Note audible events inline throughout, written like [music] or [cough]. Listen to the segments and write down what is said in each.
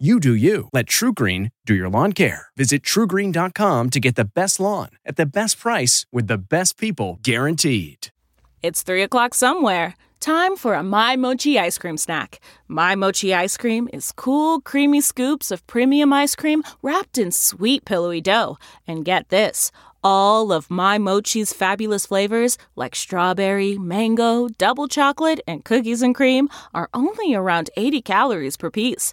You do you. Let TrueGreen do your lawn care. Visit truegreen.com to get the best lawn at the best price with the best people guaranteed. It's 3 o'clock somewhere. Time for a My Mochi ice cream snack. My Mochi ice cream is cool, creamy scoops of premium ice cream wrapped in sweet, pillowy dough. And get this all of My Mochi's fabulous flavors, like strawberry, mango, double chocolate, and cookies and cream, are only around 80 calories per piece.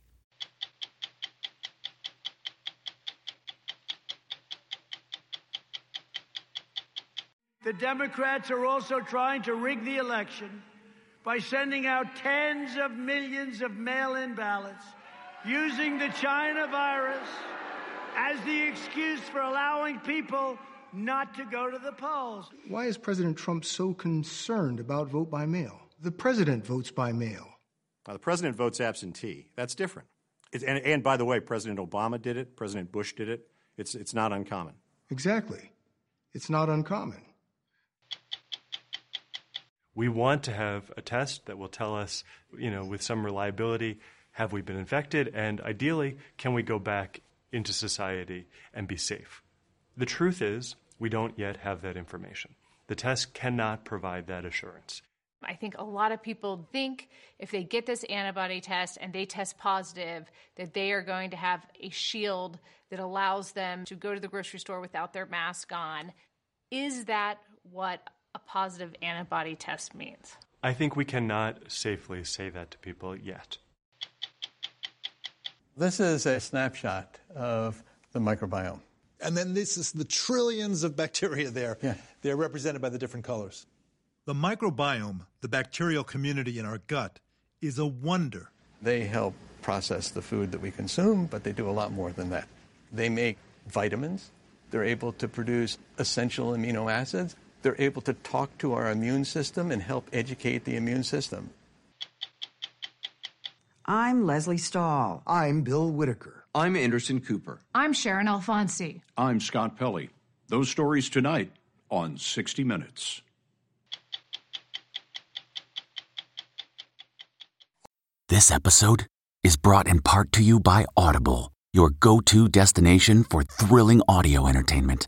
The Democrats are also trying to rig the election by sending out tens of millions of mail in ballots using the China virus as the excuse for allowing people not to go to the polls. Why is President Trump so concerned about vote by mail? The president votes by mail. Now, the president votes absentee. That's different. It, and, and by the way, President Obama did it, President Bush did it. It's, it's not uncommon. Exactly. It's not uncommon. We want to have a test that will tell us, you know, with some reliability, have we been infected? And ideally, can we go back into society and be safe? The truth is, we don't yet have that information. The test cannot provide that assurance. I think a lot of people think if they get this antibody test and they test positive, that they are going to have a shield that allows them to go to the grocery store without their mask on. Is that what a positive antibody test means? I think we cannot safely say that to people yet. This is a snapshot of the microbiome. And then this is the trillions of bacteria there. Yeah. They're represented by the different colors. The microbiome, the bacterial community in our gut, is a wonder. They help process the food that we consume, but they do a lot more than that. They make vitamins, they're able to produce essential amino acids, they're able to talk to our immune system and help educate the immune system. I'm Lesley Stahl. I'm Bill Whitaker. I'm Anderson Cooper. I'm Sharyn Alfonsi. I'm Scott Pelley. Those stories tonight on 60 Minutes. This episode is brought in part to you by Audible, your go to destination for thrilling audio entertainment.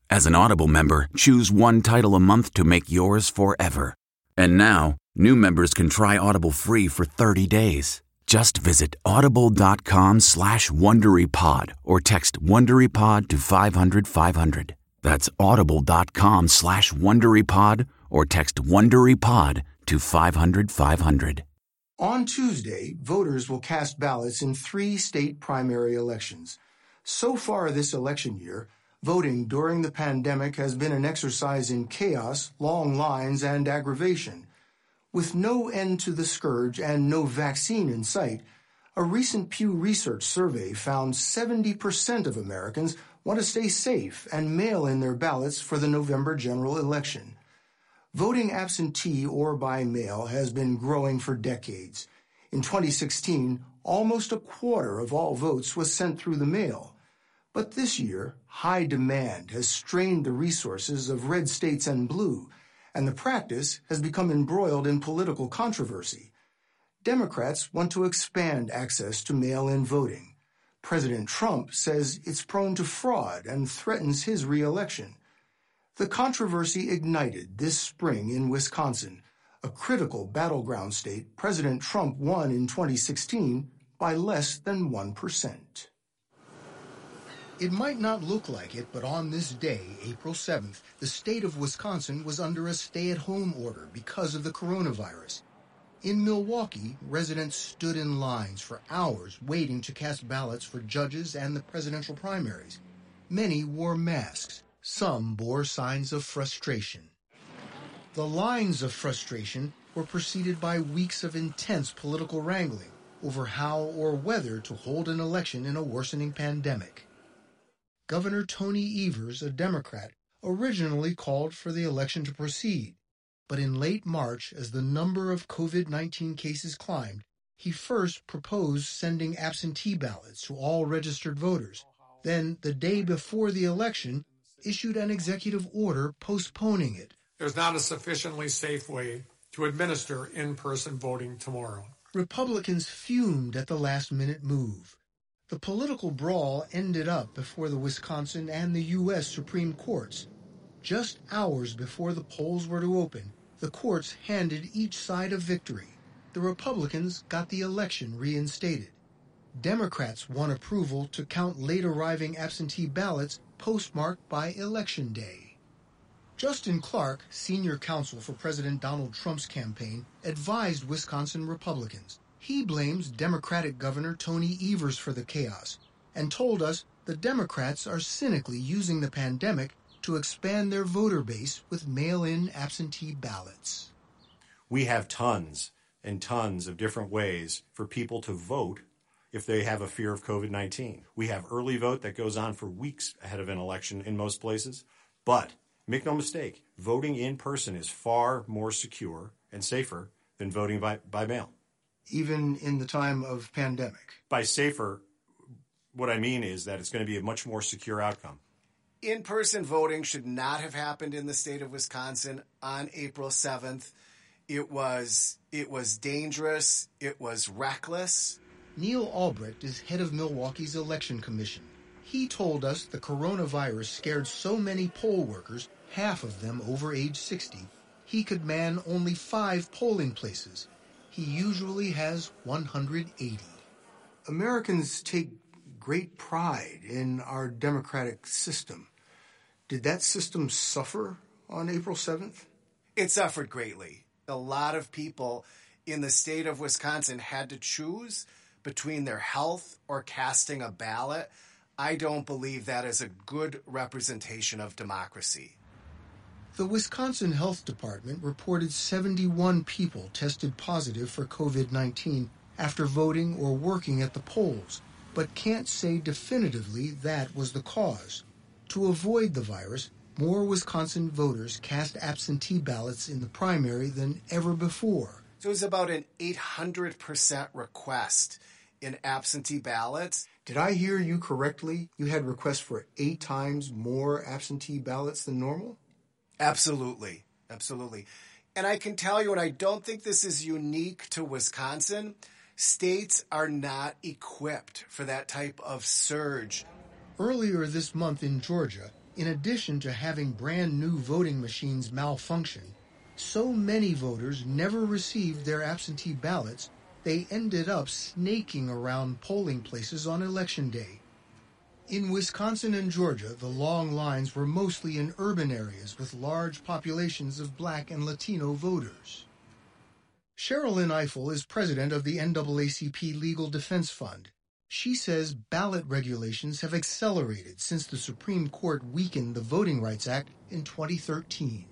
as an Audible member, choose one title a month to make yours forever. And now, new members can try Audible free for 30 days. Just visit audible.com slash WonderyPod or text WonderyPod to 500, 500. That's audible.com slash WonderyPod or text WonderyPod to 500, 500. On Tuesday, voters will cast ballots in three state primary elections. So far this election year, voting during the pandemic has been an exercise in chaos, long lines, and aggravation. With no end to the scourge and no vaccine in sight, a recent Pew Research survey found 70% of Americans want to stay safe and mail in their ballots for the November general election. Voting absentee or by mail has been growing for decades. In 2016, almost a quarter of all votes was sent through the mail. But this year, high demand has strained the resources of red states and blue, and the practice has become embroiled in political controversy. Democrats want to expand access to mail-in voting. President Trump says it's prone to fraud and threatens his reelection. The controversy ignited this spring in Wisconsin, a critical battleground state President Trump won in 2016 by less than 1%. It might not look like it, but on this day, April 7th, the state of Wisconsin was under a stay-at-home order because of the coronavirus. In Milwaukee, residents stood in lines for hours waiting to cast ballots for judges and the presidential primaries. Many wore masks. Some bore signs of frustration. The lines of frustration were preceded by weeks of intense political wrangling over how or whether to hold an election in a worsening pandemic. Governor Tony Evers, a Democrat, originally called for the election to proceed, but in late March, as the number of COVID-19 cases climbed, he first proposed sending absentee ballots to all registered voters. Then, the day before the election, issued an executive order postponing it. There's not a sufficiently safe way to administer in-person voting tomorrow. Republicans fumed at the last-minute move. The political brawl ended up before the Wisconsin and the U.S. Supreme Courts. Just hours before the polls were to open, the courts handed each side a victory. The Republicans got the election reinstated. Democrats won approval to count late arriving absentee ballots postmarked by Election Day. Justin Clark, senior counsel for President Donald Trump's campaign, advised Wisconsin Republicans. He blames Democratic Governor Tony Evers for the chaos and told us the Democrats are cynically using the pandemic to expand their voter base with mail-in absentee ballots. We have tons and tons of different ways for people to vote if they have a fear of COVID 19. We have early vote that goes on for weeks ahead of an election in most places. But make no mistake, voting in person is far more secure and safer than voting by, by mail even in the time of pandemic. By safer, what I mean is that it's going to be a much more secure outcome. In person voting should not have happened in the state of Wisconsin on April 7th. It was it was dangerous, it was reckless. Neil Albrecht is head of Milwaukee's election commission. He told us the coronavirus scared so many poll workers, half of them over age 60, he could man only five polling places he usually has 180. Americans take great pride in our democratic system. Did that system suffer on April 7th? It suffered greatly. A lot of people in the state of Wisconsin had to choose between their health or casting a ballot. I don't believe that is a good representation of democracy. The Wisconsin Health Department reported 71 people tested positive for COVID-19 after voting or working at the polls, but can't say definitively that was the cause. To avoid the virus, more Wisconsin voters cast absentee ballots in the primary than ever before. So it was about an 800% request in absentee ballots. Did I hear you correctly? You had requests for eight times more absentee ballots than normal? Absolutely. Absolutely. And I can tell you, and I don't think this is unique to Wisconsin, states are not equipped for that type of surge. Earlier this month in Georgia, in addition to having brand new voting machines malfunction, so many voters never received their absentee ballots, they ended up snaking around polling places on election day. In Wisconsin and Georgia, the long lines were mostly in urban areas with large populations of black and Latino voters. Sherrilyn Ifill is president of the NAACP Legal Defense Fund. She says ballot regulations have accelerated since the Supreme Court weakened the Voting Rights Act in 2013.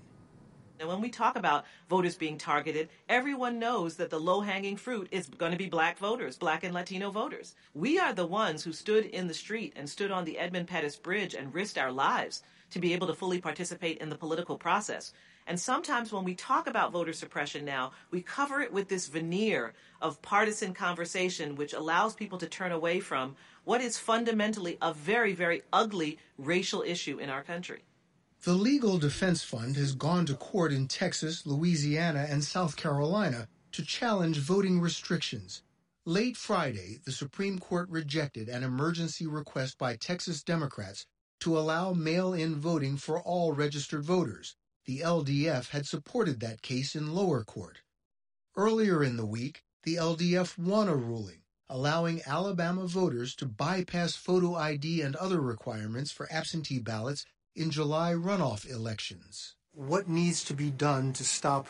And when we talk about voters being targeted, everyone knows that the low hanging fruit is going to be black voters, black and Latino voters. We are the ones who stood in the street and stood on the Edmund Pettus Bridge and risked our lives to be able to fully participate in the political process. And sometimes when we talk about voter suppression now, we cover it with this veneer of partisan conversation, which allows people to turn away from what is fundamentally a very, very ugly racial issue in our country. The Legal Defense Fund has gone to court in Texas, Louisiana, and South Carolina to challenge voting restrictions. Late Friday, the Supreme Court rejected an emergency request by Texas Democrats to allow mail in voting for all registered voters. The LDF had supported that case in lower court. Earlier in the week, the LDF won a ruling allowing Alabama voters to bypass photo ID and other requirements for absentee ballots in July runoff elections. What needs to be done to stop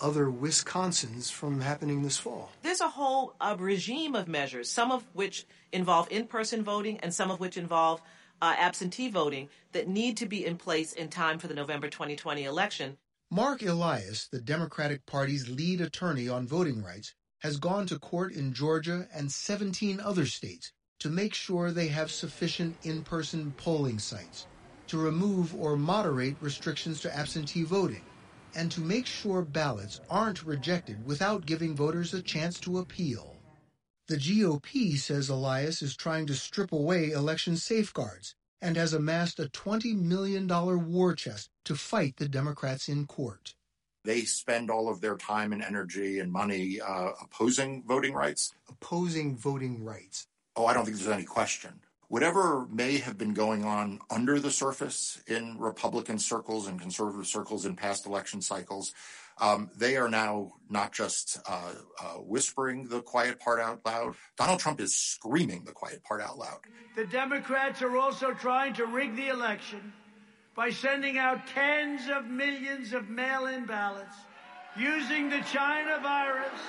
other Wisconsins from happening this fall? There's a whole uh, regime of measures, some of which involve in person voting and some of which involve uh, absentee voting that need to be in place in time for the November 2020 election. Marc Elias, the Democratic Party's lead attorney on voting rights, has gone to court in Georgia and 17 other states to make sure they have sufficient in person polling sites to remove or moderate restrictions to absentee voting, and to make sure ballots aren't rejected without giving voters a chance to appeal. The GOP says Elias is trying to strip away election safeguards and has amassed a $20 million war chest to fight the Democrats in court. They spend all of their time and energy and money uh, opposing voting rights. Opposing voting rights. Oh, I don't think there's any question whatever may have been going on under the surface in Republican circles and conservative circles in past election cycles, um, they are now not just uh, uh, whispering the quiet part out loud. Donald Trump is screaming the quiet part out loud. The Democrats are also trying to rig the election by sending out tens of millions of mail in ballots using the China virus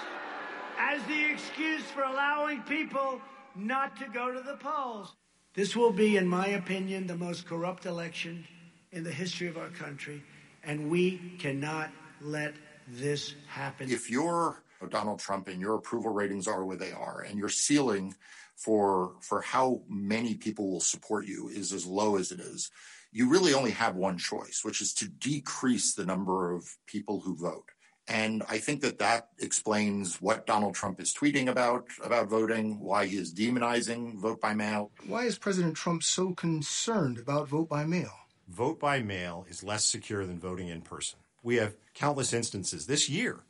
as the excuse for allowing people not to go to the polls. This will be, in my opinion, the most corrupt election in the history of our country, and we cannot let this happen. If you're Donald Trump and your approval ratings are where they are, and your ceiling for for how many people will support you is as low as it is, you really only have one choice, which is to decrease the number of people who vote. And I think that that explains what Donald Trump is tweeting about about voting, why he is demonizing vote by mail. Why is President Trump so concerned about vote by mail? Vote by mail is less secure than voting in person. We have countless instances this year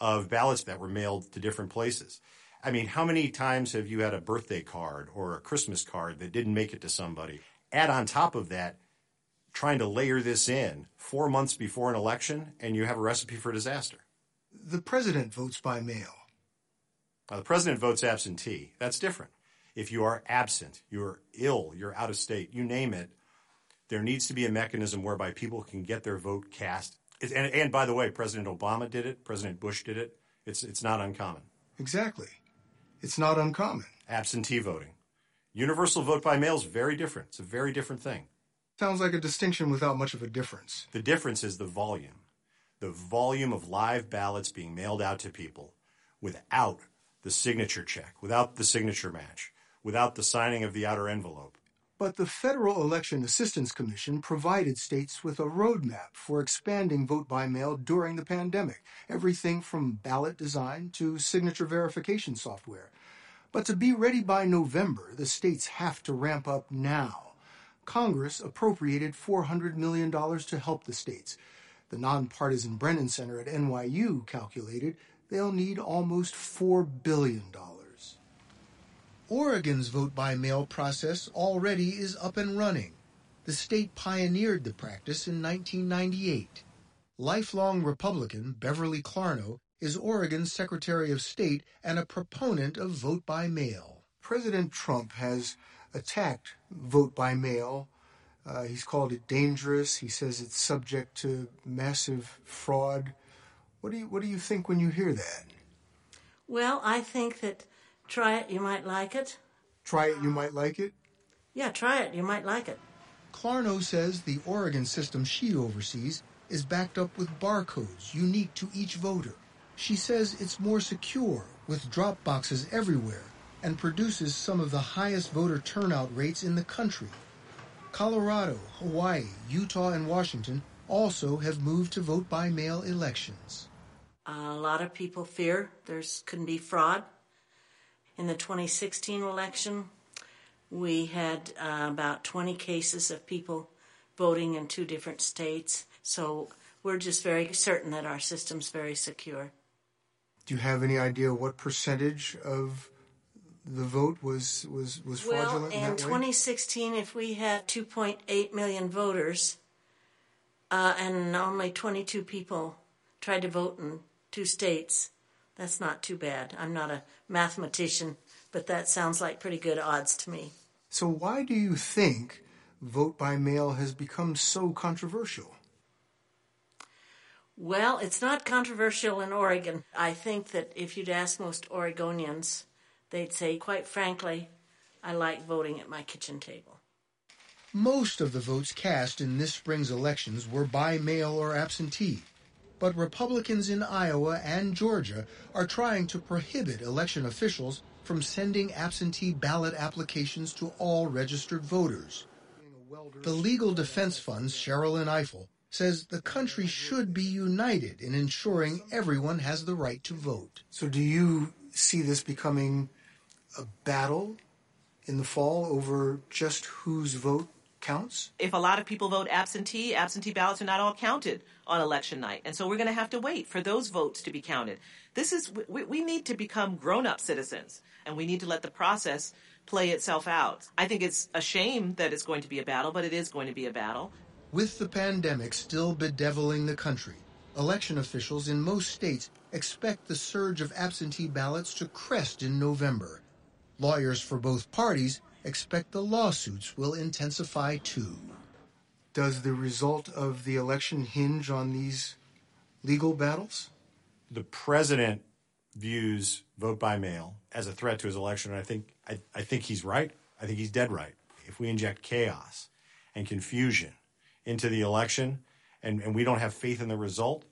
of ballots that were mailed to different places. I mean, how many times have you had a birthday card or a Christmas card that didn't make it to somebody? Add on top of that, trying to layer this in four months before an election, and you have a recipe for disaster the president votes by mail. Now, the president votes absentee. That's different. If you are absent, you're ill, you're out of state, you name it, there needs to be a mechanism whereby people can get their vote cast. And, and by the way, President Obama did it, President Bush did it. It's, it's not uncommon. Exactly. It's not uncommon. Absentee voting. Universal vote by mail is very different. It's a very different thing. Sounds like a distinction without much of a difference. The difference is the volume the volume of live ballots being mailed out to people without the signature check, without the signature match, without the signing of the outer envelope. But the Federal Election Assistance Commission provided states with a roadmap for expanding vote by mail during the pandemic, everything from ballot design to signature verification software. But to be ready by November, the states have to ramp up now. Congress appropriated $400 million to help the states. The nonpartisan Brennan Center at NYU calculated they'll need almost $4 billion. Oregon's vote by mail process already is up and running. The state pioneered the practice in 1998. Lifelong Republican Beverly Clarno is Oregon's Secretary of State and a proponent of vote by mail. President Trump has attacked vote by mail uh, he's called it dangerous. He says it's subject to massive fraud. What do you What do you think when you hear that? Well, I think that try it, you might like it. Try it, you might like it. Yeah, try it, you might like it. Clarno says the Oregon system she oversees is backed up with barcodes unique to each voter. She says it's more secure with drop boxes everywhere and produces some of the highest voter turnout rates in the country. Colorado, Hawaii, Utah, and Washington also have moved to vote by mail elections. A lot of people fear there's can be fraud. In the 2016 election, we had uh, about 20 cases of people voting in two different states. So we're just very certain that our system's very secure. Do you have any idea what percentage of the vote was was was fraudulent well, in, in 2016, if we had 2.8 million voters uh, and only 22 people tried to vote in two states, that's not too bad. I'm not a mathematician, but that sounds like pretty good odds to me. So why do you think vote by mail has become so controversial? Well, it's not controversial in Oregon. I think that if you'd ask most Oregonians, they'd say, quite frankly, I like voting at my kitchen table. Most of the votes cast in this spring's elections were by mail or absentee. But Republicans in Iowa and Georgia are trying to prohibit election officials from sending absentee ballot applications to all registered voters. The Legal Defense Fund's Sherrilyn Ifill says the country should be united in ensuring everyone has the right to vote. So, do you see this becoming a battle in the fall over just whose vote counts? If a lot of people vote absentee, absentee ballots are not all counted on election night. And so we're going to have to wait for those votes to be counted. This is, we, we need to become grown up citizens and we need to let the process play itself out. I think it's a shame that it's going to be a battle, but it is going to be a battle. With the pandemic still bedeviling the country, election officials in most states expect the surge of absentee ballots to crest in November. Lawyers for both parties expect the lawsuits will intensify too. Does the result of the election hinge on these legal battles? The president views vote by mail as a threat to his election, and I think I, I think he's right. I think he's dead right. If we inject chaos and confusion into the election and, and we don't have faith in the result,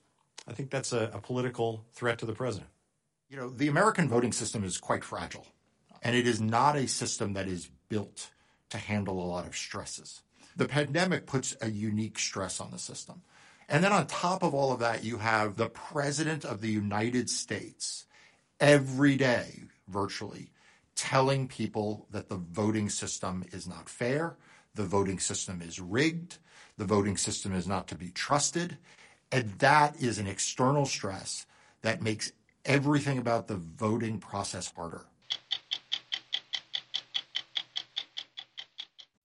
I think that's a, a political threat to the president. You know, the American voting system is quite fragile, and it is not a system that is built to handle a lot of stresses. The pandemic puts a unique stress on the system. And then on top of all of that, you have the President of the United States every day, virtually, telling people that the voting system is not fair, the voting system is rigged, the voting system is not to be trusted. And that is an external stress that makes everything about the voting process harder.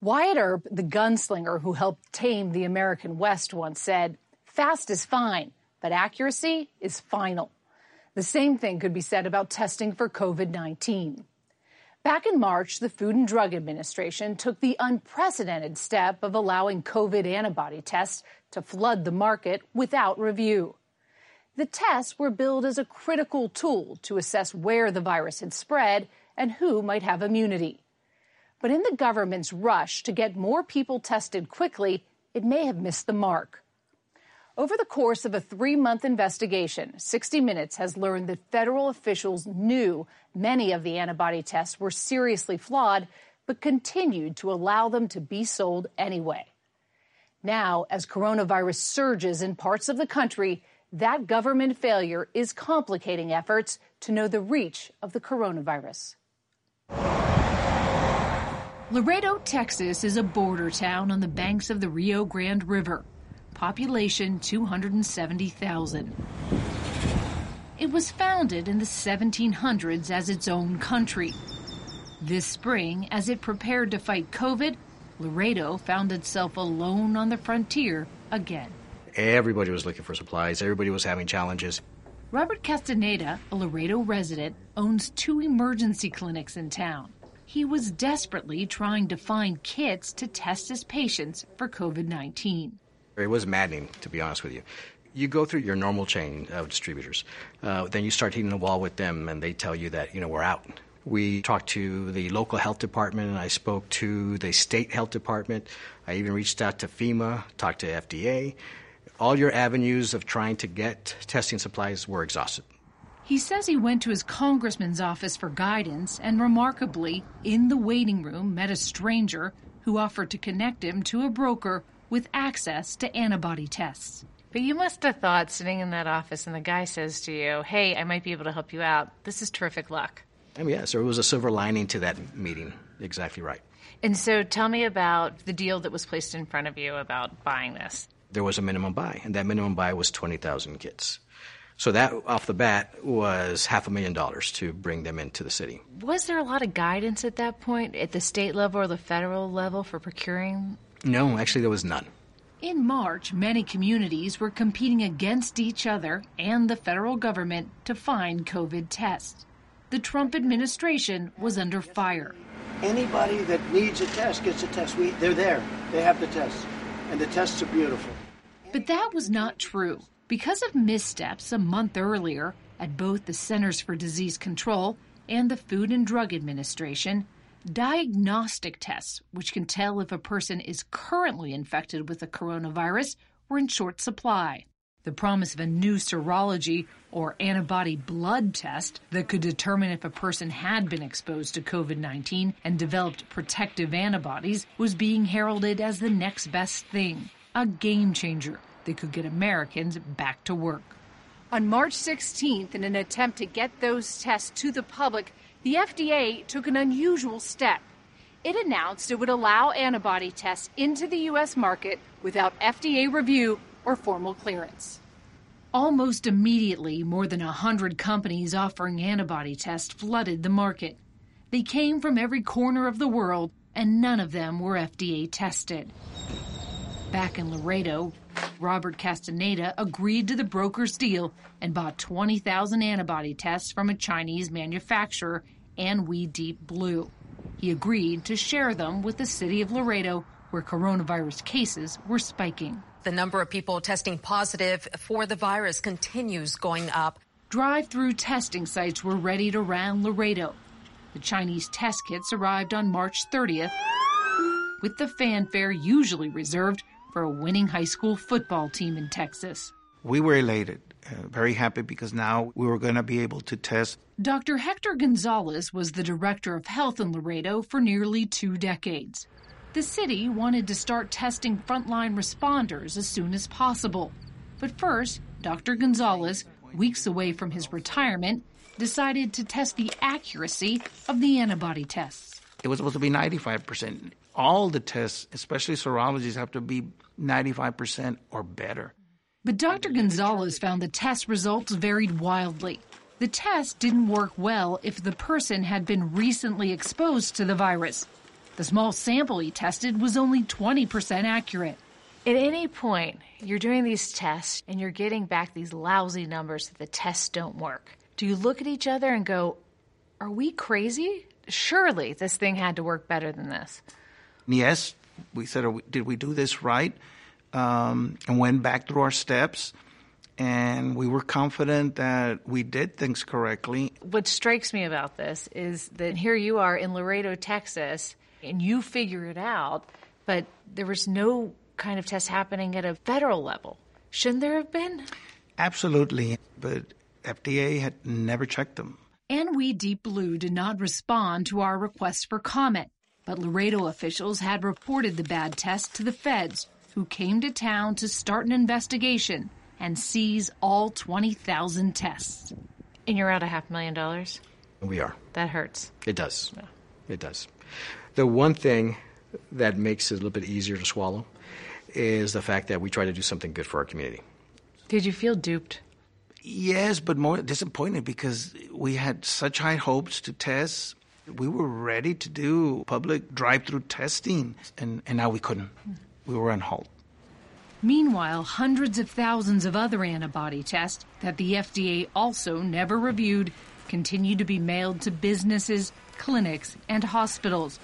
Wyatt Earp, the gunslinger who helped tame the American West, once said, Fast is fine, but accuracy is final. The same thing could be said about testing for COVID 19. Back in March, the Food and Drug Administration took the unprecedented step of allowing COVID antibody tests to flood the market without review. The tests were billed as a critical tool to assess where the virus had spread and who might have immunity. But in the government's rush to get more people tested quickly, it may have missed the mark. Over the course of a three month investigation, 60 Minutes has learned that federal officials knew many of the antibody tests were seriously flawed, but continued to allow them to be sold anyway. Now, as coronavirus surges in parts of the country, that government failure is complicating efforts to know the reach of the coronavirus. Laredo, Texas is a border town on the banks of the Rio Grande River. Population 270,000. It was founded in the 1700s as its own country. This spring, as it prepared to fight COVID, Laredo found itself alone on the frontier again. Everybody was looking for supplies, everybody was having challenges. Robert Castaneda, a Laredo resident, owns two emergency clinics in town. He was desperately trying to find kits to test his patients for COVID 19. It was maddening, to be honest with you. You go through your normal chain of distributors, uh, then you start hitting the wall with them, and they tell you that, you know, we're out. We talked to the local health department, I spoke to the state health department. I even reached out to FEMA, talked to FDA. All your avenues of trying to get testing supplies were exhausted. He says he went to his congressman's office for guidance and remarkably, in the waiting room, met a stranger who offered to connect him to a broker with access to antibody tests. But you must have thought sitting in that office and the guy says to you, Hey, I might be able to help you out. This is terrific luck. I mean, yeah, so it was a silver lining to that meeting. Exactly right. And so tell me about the deal that was placed in front of you about buying this. There was a minimum buy, and that minimum buy was 20,000 kits. So that off the bat was half a million dollars to bring them into the city. Was there a lot of guidance at that point at the state level or the federal level for procuring? No, actually, there was none. In March, many communities were competing against each other and the federal government to find COVID tests. The Trump administration was under fire. Anybody that needs a test gets a test. We, they're there. They have the tests. And the tests are beautiful. But that was not true. Because of missteps a month earlier at both the Centers for Disease Control and the Food and Drug Administration, diagnostic tests, which can tell if a person is currently infected with the coronavirus, were in short supply. The promise of a new serology or antibody blood test that could determine if a person had been exposed to COVID 19 and developed protective antibodies was being heralded as the next best thing, a game changer that could get Americans back to work. On March 16th, in an attempt to get those tests to the public, the FDA took an unusual step. It announced it would allow antibody tests into the U.S. market without FDA review or formal clearance. Almost immediately, more than a hundred companies offering antibody tests flooded the market. They came from every corner of the world, and none of them were FDA tested. Back in Laredo, Robert Castaneda agreed to the broker's deal and bought 20,000 antibody tests from a Chinese manufacturer, Wuhan Deep Blue. He agreed to share them with the city of Laredo, where coronavirus cases were spiking. The number of people testing positive for the virus continues going up. Drive through testing sites were ready to round Laredo. The Chinese test kits arrived on March 30th, with the fanfare usually reserved for a winning high school football team in Texas. We were elated, uh, very happy because now we were going to be able to test. Dr. Hector Gonzalez was the director of health in Laredo for nearly two decades. The city wanted to start testing frontline responders as soon as possible. But first, Dr. Gonzalez, weeks away from his retirement, decided to test the accuracy of the antibody tests. It was supposed to be 95%. All the tests, especially serologies, have to be 95% or better. But Dr. Gonzalez found the test results varied wildly. The test didn't work well if the person had been recently exposed to the virus. The small sample he tested was only 20% accurate. At any point, you're doing these tests and you're getting back these lousy numbers that the tests don't work. Do you look at each other and go, Are we crazy? Surely this thing had to work better than this. Yes, we said, Did we do this right? Um, and went back through our steps and we were confident that we did things correctly. What strikes me about this is that here you are in Laredo, Texas, and you figure it out, but there was no kind of test happening at a federal level. Shouldn't there have been? Absolutely, but FDA had never checked them. Wuhan Deep Blue did not respond to our request for comment, but Laredo officials had reported the bad test to the feds, who came to town to start an investigation and seize all 20,000 tests. And you're out a half million dollars? We are. That hurts. It does. Yeah. It does. The one thing that makes it a little bit easier to swallow is the fact that we try to do something good for our community. Did you feel duped? Yes, but more disappointed because we had such high hopes to test. We were ready to do public drive through testing, and, and now we couldn't. We were on hold. Meanwhile, hundreds of thousands of other antibody tests that the FDA also never reviewed continue to be mailed to businesses, clinics, and hospitals,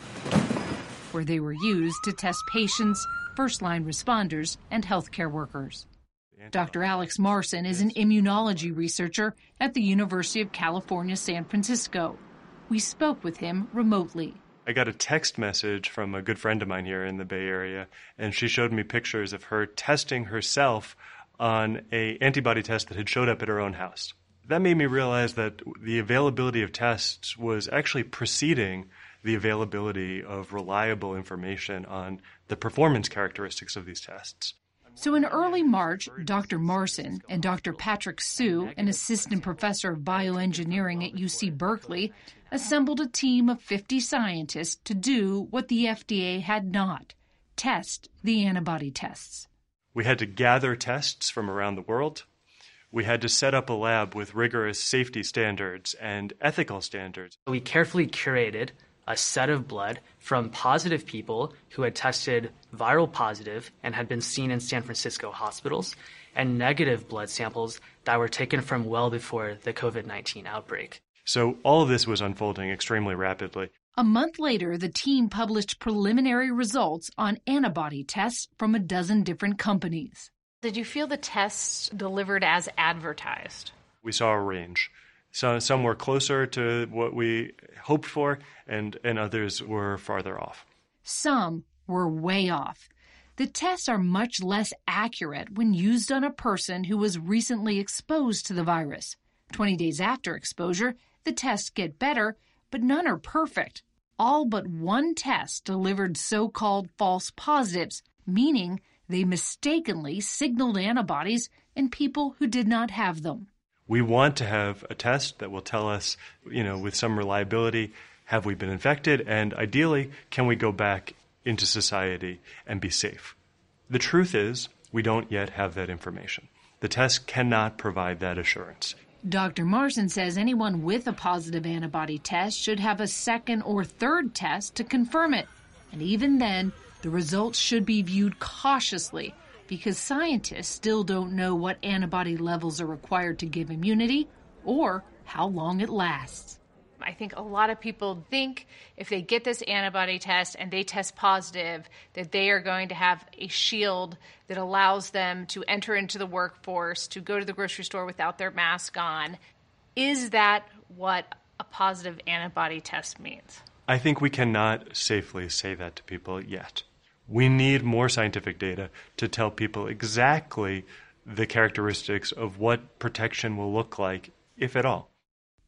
where they were used to test patients, first line responders, and healthcare workers. Dr. Alex Marson is an immunology researcher at the University of California, San Francisco. We spoke with him remotely. I got a text message from a good friend of mine here in the Bay Area, and she showed me pictures of her testing herself on a antibody test that had showed up at her own house. That made me realize that the availability of tests was actually preceding the availability of reliable information on the performance characteristics of these tests. So in early March, Dr. Marson and Dr. Patrick Hsu, an assistant professor of bioengineering at UC Berkeley, assembled a team of 50 scientists to do what the FDA had not test the antibody tests. We had to gather tests from around the world. We had to set up a lab with rigorous safety standards and ethical standards. We carefully curated a set of blood from positive people who had tested viral positive and had been seen in San Francisco hospitals, and negative blood samples that were taken from well before the COVID 19 outbreak. So all of this was unfolding extremely rapidly. A month later, the team published preliminary results on antibody tests from a dozen different companies. Did you feel the tests delivered as advertised? We saw a range. So some were closer to what we hoped for, and, and others were farther off. Some were way off. The tests are much less accurate when used on a person who was recently exposed to the virus. 20 days after exposure, the tests get better, but none are perfect. All but one test delivered so called false positives, meaning they mistakenly signaled antibodies in people who did not have them. We want to have a test that will tell us, you know, with some reliability, have we been infected? And ideally, can we go back into society and be safe? The truth is, we don't yet have that information. The test cannot provide that assurance. Dr. Marson says anyone with a positive antibody test should have a second or third test to confirm it. And even then, the results should be viewed cautiously because scientists still don't know what antibody levels are required to give immunity or how long it lasts. I think a lot of people think if they get this antibody test and they test positive, that they are going to have a shield that allows them to enter into the workforce, to go to the grocery store without their mask on. Is that what a positive antibody test means? I think we cannot safely say that to people yet. We need more scientific data to tell people exactly the characteristics of what protection will look like, if at all.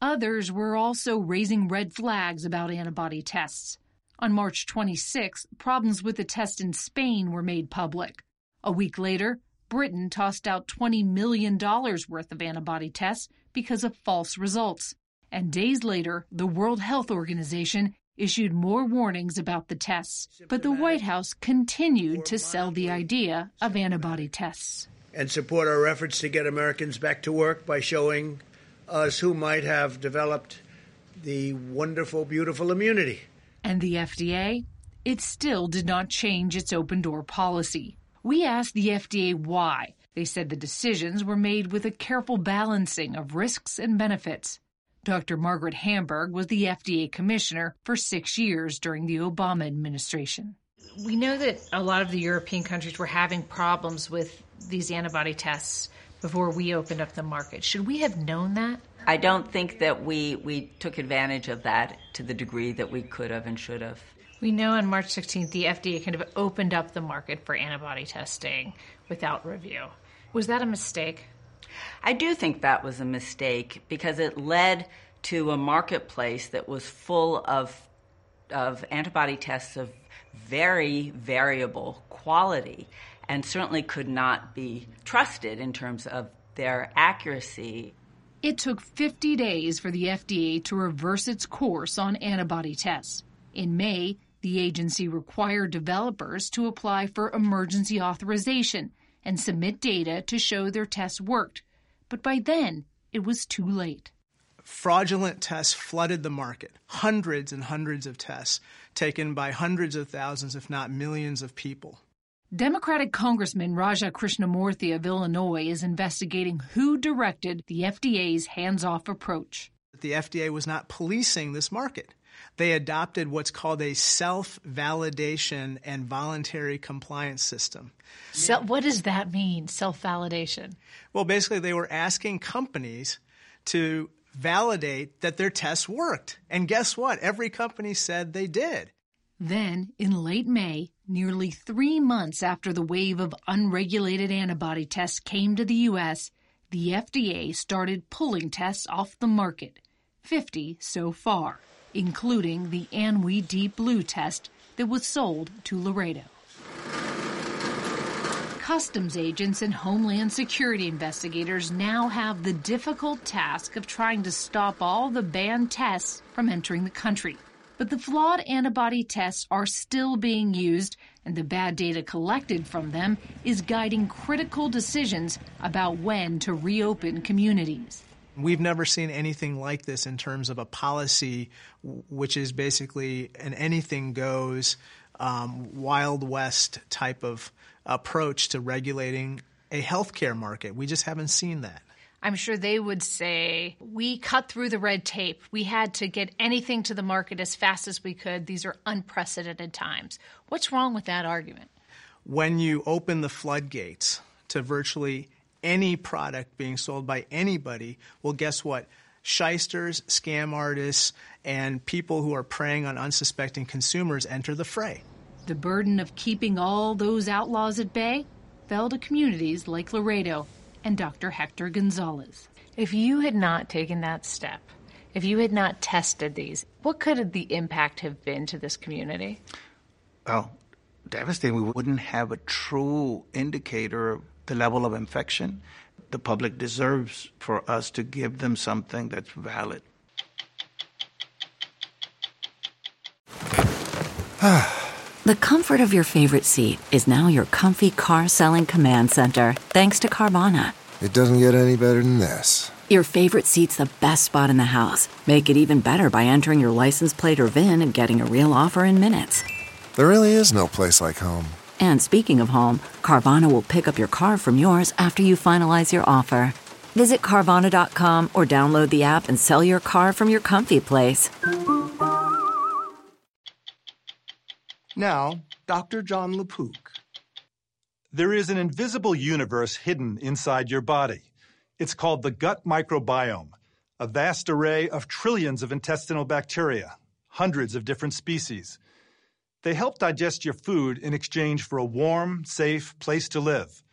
Others were also raising red flags about antibody tests. On March 26, problems with the test in Spain were made public. A week later, Britain tossed out $20 million worth of antibody tests because of false results. And days later, the World Health Organization issued more warnings about the tests, but the White House continued to sell the idea of antibody tests. And support our efforts to get Americans back to work by showing us who might have developed the wonderful, beautiful immunity. And the FDA? It still did not change its open door policy. We asked the FDA why. They said the decisions were made with a careful balancing of risks and benefits. Dr. Margaret Hamburg was the FDA commissioner for six years during the Obama administration. We know that a lot of the European countries were having problems with these antibody tests before we opened up the market. Should we have known that? I don't think that we, we took advantage of that to the degree that we could have and should have. We know on March 16th the FDA kind of opened up the market for antibody testing without review. Was that a mistake? I do think that was a mistake because it led to a marketplace that was full of of antibody tests of very variable quality and certainly could not be trusted in terms of their accuracy. It took 50 days for the FDA to reverse its course on antibody tests. In May, the agency required developers to apply for emergency authorization and submit data to show their tests worked. But by then, it was too late. Fraudulent tests flooded the market. Hundreds and hundreds of tests taken by hundreds of thousands, if not millions of people. Democratic Congressman Raja Krishnamoorthi of Illinois is investigating who directed the FDA's hands off approach. The FDA was not policing this market. They adopted what's called a self validation and voluntary compliance system. So, what does that mean, self validation? Well, basically, they were asking companies to validate that their tests worked. And guess what? Every company said they did. Then, in late May, nearly three months after the wave of unregulated antibody tests came to the U.S., the FDA started pulling tests off the market 50 so far, including the Anhui Deep Blue test that was sold to Laredo. Customs agents and Homeland Security investigators now have the difficult task of trying to stop all the banned tests from entering the country. But the flawed antibody tests are still being used, and the bad data collected from them is guiding critical decisions about when to reopen communities. We've never seen anything like this in terms of a policy, which is basically an anything goes, um, Wild West type of approach to regulating a healthcare market. We just haven't seen that. I'm sure they would say, we cut through the red tape. We had to get anything to the market as fast as we could. These are unprecedented times. What's wrong with that argument? When you open the floodgates to virtually any product being sold by anybody, well, guess what? Shysters, scam artists, and people who are preying on unsuspecting consumers enter the fray. The burden of keeping all those outlaws at bay fell to communities like Laredo and Dr. Hector Gonzalez. If you had not taken that step, if you had not tested these, what could the impact have been to this community? Well, devastating. We wouldn't have a true indicator of the level of infection. The public deserves for us to give them something that's valid. The comfort of your favorite seat is now your comfy car selling command center, thanks to Carvana. It doesn't get any better than this. Your favorite seat's the best spot in the house. Make it even better by entering your license plate or VIN and getting a real offer in minutes. There really is no place like home. And speaking of home, Carvana will pick up your car from yours after you finalize your offer. Visit Carvana.com or download the app and sell your car from your comfy place. Now, Dr. Jon LaPook. There is an invisible universe hidden inside your body. It's called the gut microbiome, a vast array of trillions of intestinal bacteria, hundreds of different species. They help digest your food in exchange for a warm, safe place to live.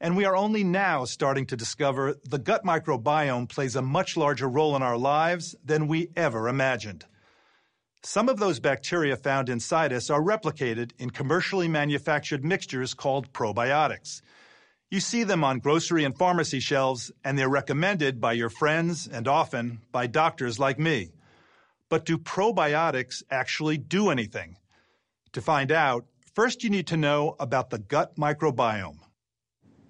And we are only now starting to discover the gut microbiome plays a much larger role in our lives than we ever imagined. Some of those bacteria found inside us are replicated in commercially manufactured mixtures called probiotics. You see them on grocery and pharmacy shelves, and they're recommended by your friends and often by doctors like me. But do probiotics actually do anything? To find out, first you need to know about the gut microbiome.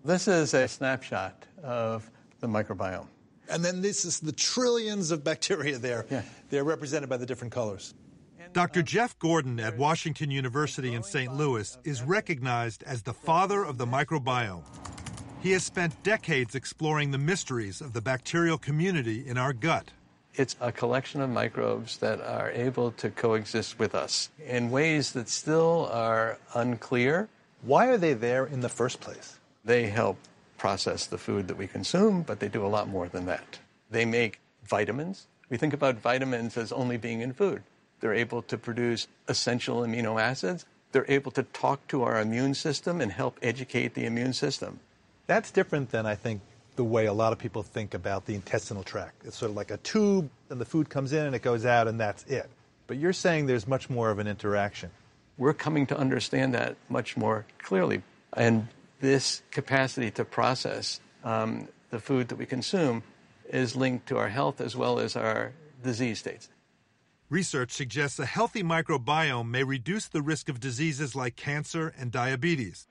This is a snapshot of the microbiome. And then this is the trillions of bacteria there. Yeah. They're represented by the different colors. Dr. Jeff Gordon at Washington University in St. Louis is recognized as the father of the microbiome. He has spent decades exploring the mysteries of the bacterial community in our gut. It's a collection of microbes that are able to coexist with us in ways that still are unclear. Why are they there in the first place? They help process the food that we consume, but they do a lot more than that. They make vitamins. We think about vitamins as only being in food. They're able to produce essential amino acids. They're able to talk to our immune system and help educate the immune system. That's different than I think the way a lot of people think about the intestinal tract. It's sort of like a tube, and the food comes in and it goes out, and that's it. But you're saying there's much more of an interaction. We're coming to understand that much more clearly. And this capacity to process um, the food that we consume is linked to our health as well as our disease states. Research suggests a healthy microbiome may reduce the risk of diseases like cancer and diabetes.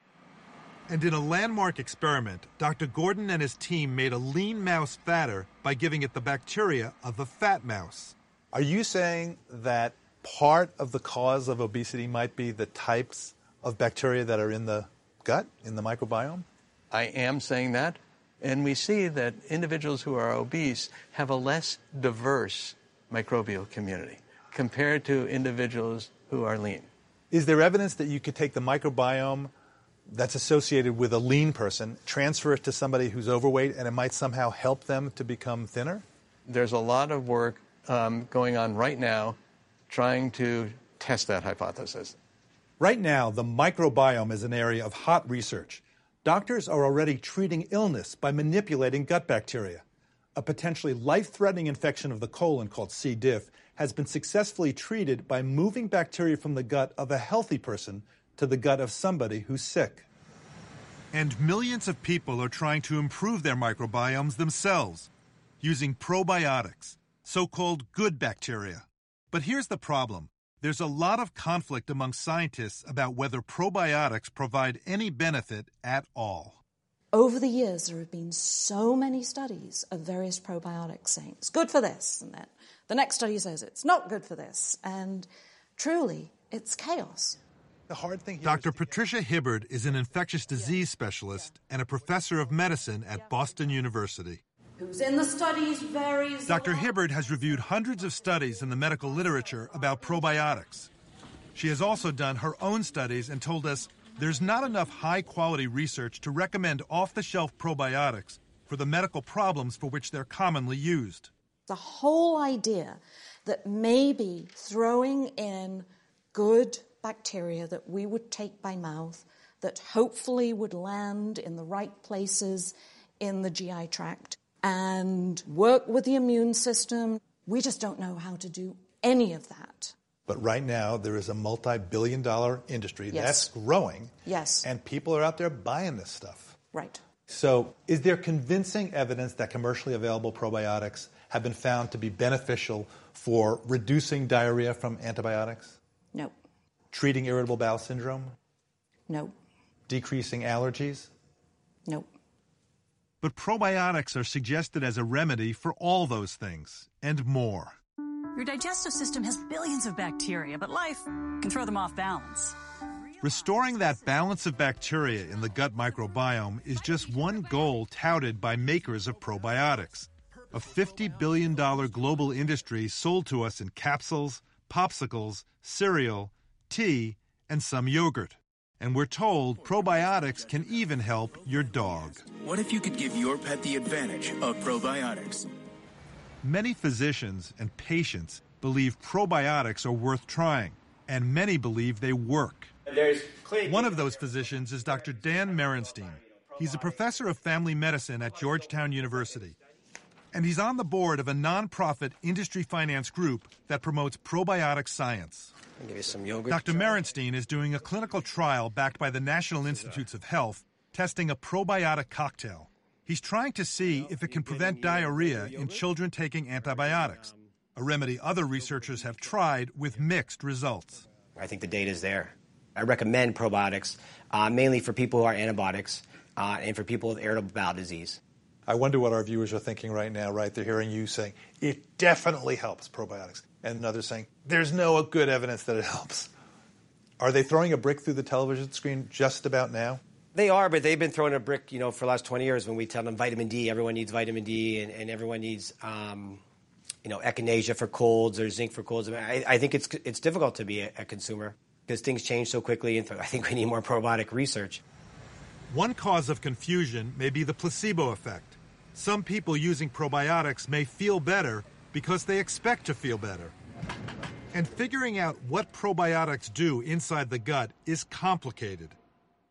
And in a landmark experiment, Dr. Gordon and his team made a lean mouse fatter by giving it the bacteria of a fat mouse. Are you saying that part of the cause of obesity might be the types of bacteria that are in the gut in the microbiome? I am saying that. And we see that individuals who are obese have a less diverse microbial community compared to individuals who are lean. Is there evidence that you could take the microbiome that's associated with a lean person, transfer it to somebody who's overweight, and it might somehow help them to become thinner? There's a lot of work um, going on right now trying to test that hypothesis. Right now, the microbiome is an area of hot research. Doctors are already treating illness by manipulating gut bacteria. A potentially life threatening infection of the colon called C. diff has been successfully treated by moving bacteria from the gut of a healthy person to the gut of somebody who's sick. And millions of people are trying to improve their microbiomes themselves using probiotics, so called good bacteria. But here's the problem there's a lot of conflict among scientists about whether probiotics provide any benefit at all. Over the years, there have been so many studies of various probiotics saying it's good for this, and then the next study says it's not good for this. And truly, it's chaos. The hard thing Dr. Patricia Hibberd is an infectious disease specialist and a professor of medicine at Boston University. Who's in the studies varies. Dr. Hibberd has reviewed hundreds of studies in the medical literature about probiotics. She has also done her own studies and told us there's not enough high quality research to recommend off the shelf probiotics for the medical problems for which they're commonly used. The whole idea that maybe throwing in good bacteria that we would take by mouth, that hopefully would land in the right places in the GI tract and work with the immune system. We just don't know how to do any of that. But right now, there is a multi billion dollar industry Yes. that's growing. Yes. And people are out there buying this stuff. Right. So, is there convincing evidence that commercially available probiotics have been found to be beneficial for reducing diarrhea from antibiotics? No. Treating irritable bowel syndrome? No. Decreasing allergies? No. But probiotics are suggested as a remedy for all those things and more. Your digestive system has billions of bacteria, but life can throw them off balance. Restoring that balance of bacteria in the gut microbiome is just one goal touted by makers of probiotics. A $50 billion global industry sold to us in capsules, popsicles, cereal, tea, and some yogurt. And we're told probiotics can even help your dog. What if you could give your pet the advantage of probiotics? Many physicians and patients believe probiotics are worth trying, and many believe they work. One of those physicians is Dr. Dan Merenstein. He's a professor of family medicine at Georgetown University. And he's on the board of a nonprofit industry finance group that promotes probiotic science. I'll give you some yogurt. Dr. Merenstein is doing a clinical trial backed by the National Institutes of Health testing a probiotic cocktail. He's trying to see if it can prevent diarrhea in children taking antibiotics, a remedy other researchers have tried with mixed results. I think the data is there. I recommend probiotics uh, mainly for people who are antibiotics uh, and for people with irritable bowel disease. I wonder what our viewers are thinking right now, right? They're hearing you saying, it definitely helps probiotics. And another saying, there's no good evidence that it helps. Are they throwing a brick through the television screen just about now? They are, but they've been throwing a brick, you know, for the last 20 years when we tell them vitamin D, everyone needs vitamin D, and, and everyone needs, um, you know, echinacea for colds or zinc for colds. I, mean, I, I think it's it's difficult to be a, a consumer because things change so quickly, and I think we need more probiotic research. One cause of confusion may be the placebo effect. Some people using probiotics may feel better because they expect to feel better. And figuring out what probiotics do inside the gut is complicated.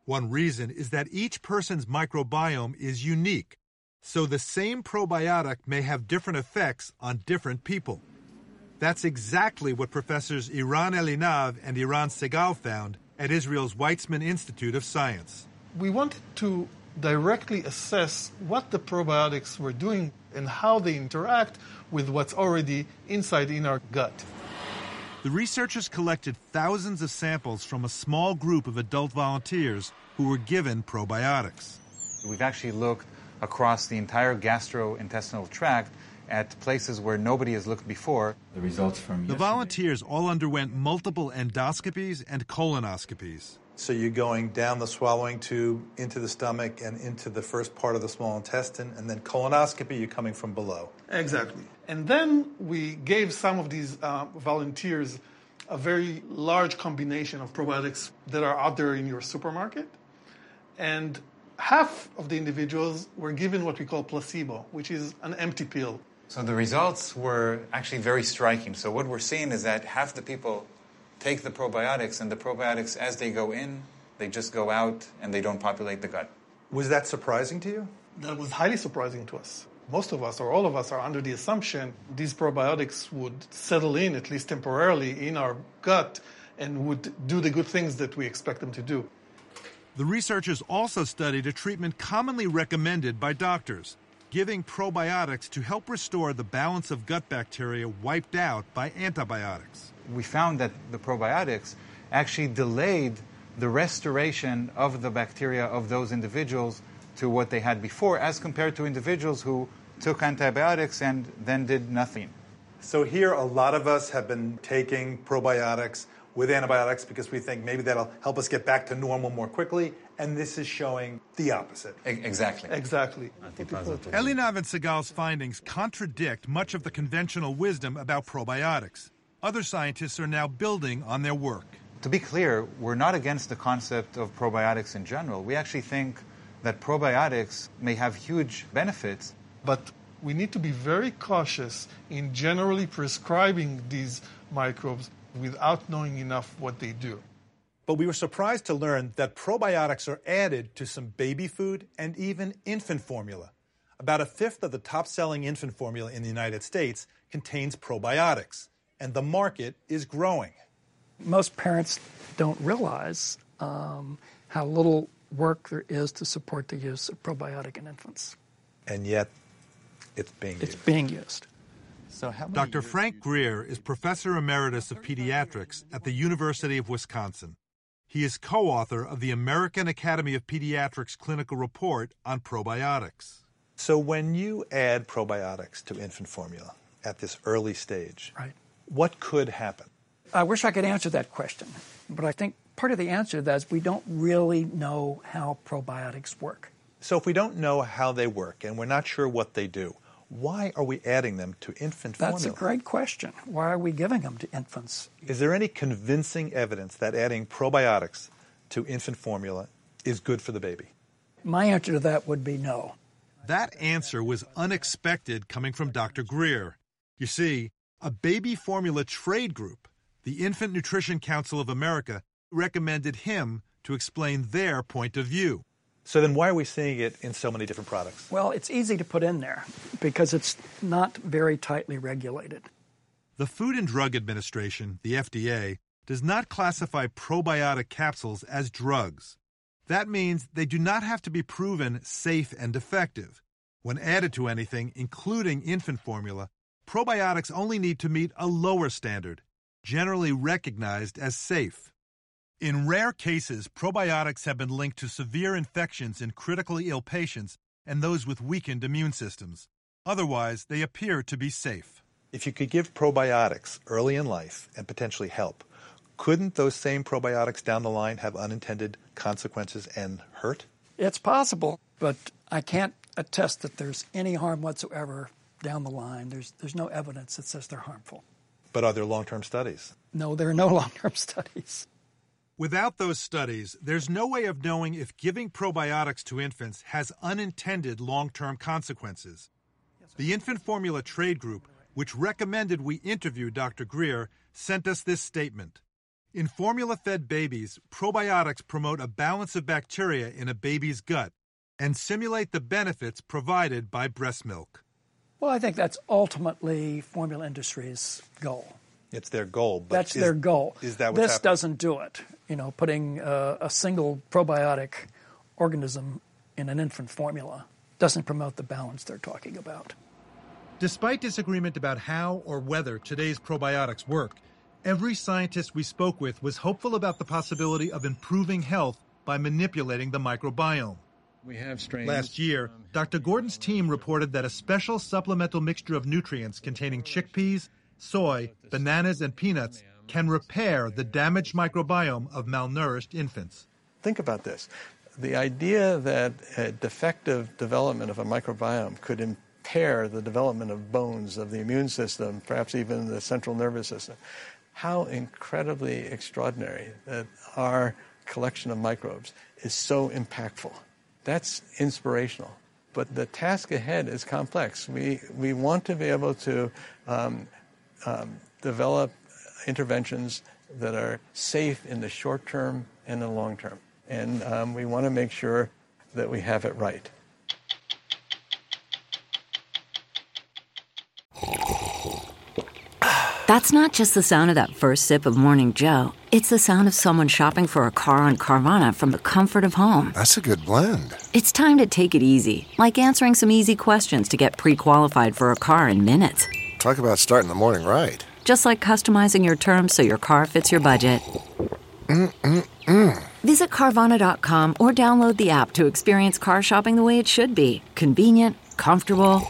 One reason is that each person's microbiome is unique, so the same probiotic may have different effects on different people. That's exactly what professors Eran Elinav and Eran Segal found at Israel's Weizmann Institute of Science. We wanted to directly assess what the probiotics were doing and how they interact with what's already inside in our gut. The researchers collected thousands of samples from a small group of adult volunteers who were given probiotics. We've actually looked across the entire gastrointestinal tract at places where nobody has looked before. The results from The volunteers all underwent multiple endoscopies and colonoscopies. So you're going down the swallowing tube into the stomach and into the first part of the small intestine, and then colonoscopy, you're coming from below. Exactly. And then we gave some of these uh, volunteers a very large combination of probiotics that are out there in your supermarket. And half of the individuals were given what we call placebo, which is an empty pill. So the results were actually very striking. So what we're seeing is that half the people take the probiotics, and the probiotics, as they go in, they just go out and they don't populate the gut. Was that surprising to you? That was highly surprising to us. Most of us, or all of us, are under the assumption these probiotics would settle in, at least temporarily, in our gut and would do the good things that we expect them to do. The researchers also studied a treatment commonly recommended by doctors giving probiotics to help restore the balance of gut bacteria wiped out by antibiotics. We found that the probiotics actually delayed the restoration of the bacteria of those individuals to what they had before, as compared to individuals who took antibiotics and then did nothing. So, here, a lot of us have been taking probiotics with antibiotics because we think maybe that'll help us get back to normal more quickly. And this is showing the opposite. Exactly. Exactly. Elinav and Segal's findings contradict much of the conventional wisdom about probiotics. Other scientists are now building on their work. To be clear, we're not against the concept of probiotics in general. We actually think that probiotics may have huge benefits. But we need to be very cautious in generally prescribing these microbes without knowing enough what they do. But we were surprised to learn that probiotics are added to some baby food and even infant formula. About a fifth of the top selling infant formula in the United States contains probiotics, and the market is growing. Most parents don't realize um, how little work there is to support the use of probiotic in infants. And yet, it's being it's used. being used. So how Dr. Frank Greer is professor emeritus of pediatrics at the University of Wisconsin. He is co author of the American Academy of Pediatrics clinical report on probiotics. So, when you add probiotics to infant formula at this early stage, right. what could happen? I wish I could answer that question, but I think part of the answer to that is we don't really know how probiotics work. So, if we don't know how they work and we're not sure what they do, why are we adding them to infant That's formula? That's a great question. Why are we giving them to infants? Is there any convincing evidence that adding probiotics to infant formula is good for the baby? My answer to that would be no. That answer was unexpected coming from Dr. Greer. You see, a baby formula trade group, the Infant Nutrition Council of America, recommended him to explain their point of view. So then why are we seeing it in so many different products? Well, it's easy to put in there because it's not very tightly regulated. The Food and Drug Administration, the FDA, does not classify probiotic capsules as drugs. That means they do not have to be proven safe and effective. When added to anything, including infant formula, probiotics only need to meet a lower standard, generally recognized as safe. In rare cases, probiotics have been linked to severe infections in critically ill patients and those with weakened immune systems. Otherwise, they appear to be safe. If you could give probiotics early in life and potentially help, couldn't those same probiotics down the line have unintended consequences and hurt? It's possible, but I can't attest that there's any harm whatsoever down the line. There's, there's no evidence that says they're harmful. But are there long term studies? No, there are no [laughs] long term studies. Without those studies, there's no way of knowing if giving probiotics to infants has unintended long term consequences. The Infant Formula Trade Group, which recommended we interview Dr. Greer, sent us this statement. In formula fed babies, probiotics promote a balance of bacteria in a baby's gut and simulate the benefits provided by breast milk. Well, I think that's ultimately formula industry's goal. It's their goal. But That's is, their goal. Is that what's this happening? doesn't do it. You know, putting uh, a single probiotic organism in an infant formula doesn't promote the balance they're talking about. Despite disagreement about how or whether today's probiotics work, every scientist we spoke with was hopeful about the possibility of improving health by manipulating the microbiome. We have strains. Last year, Dr. Gordon's team reported that a special supplemental mixture of nutrients containing chickpeas, soy, bananas, and peanuts can repair the damaged microbiome of malnourished infants. Think about this. The idea that a defective development of a microbiome could impair the development of bones, of the immune system, perhaps even the central nervous system. How incredibly extraordinary that our collection of microbes is so impactful. That's inspirational. But the task ahead is complex. We, we want to be able to um, um, develop interventions that are safe in the short term and the long term. And um, we want to make sure that we have it right. That's not just the sound of that first sip of Morning Joe. It's the sound of someone shopping for a car on Carvana from the comfort of home. That's a good blend. It's time to take it easy, like answering some easy questions to get pre qualified for a car in minutes. Talk about starting the morning right. Just like customizing your terms so your car fits your budget. Mm-mm-mm. Visit Carvana.com or download the app to experience car shopping the way it should be convenient, comfortable.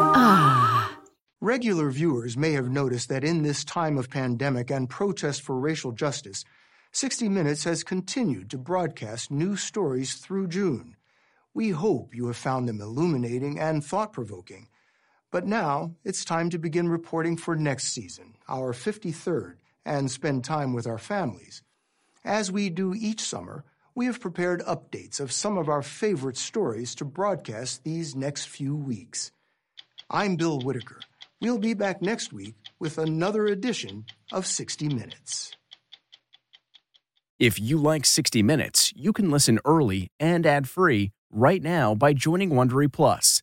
Ah. Regular viewers may have noticed that in this time of pandemic and protest for racial justice, 60 Minutes has continued to broadcast new stories through June. We hope you have found them illuminating and thought provoking. But now it's time to begin reporting for next season, our 53rd, and spend time with our families. As we do each summer, we have prepared updates of some of our favorite stories to broadcast these next few weeks. I'm Bill Whitaker. We'll be back next week with another edition of 60 Minutes. If you like 60 Minutes, you can listen early and ad-free right now by joining Wondery Plus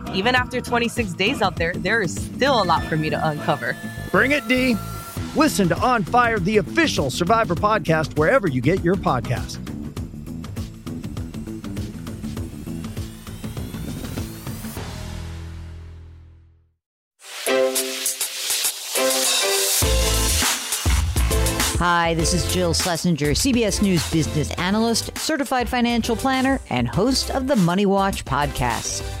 even after 26 days out there, there is still a lot for me to uncover. Bring it, Dee. Listen to On Fire, the official Survivor podcast, wherever you get your podcast. Hi, this is Jill Schlesinger, CBS News business analyst, certified financial planner, and host of the Money Watch podcast.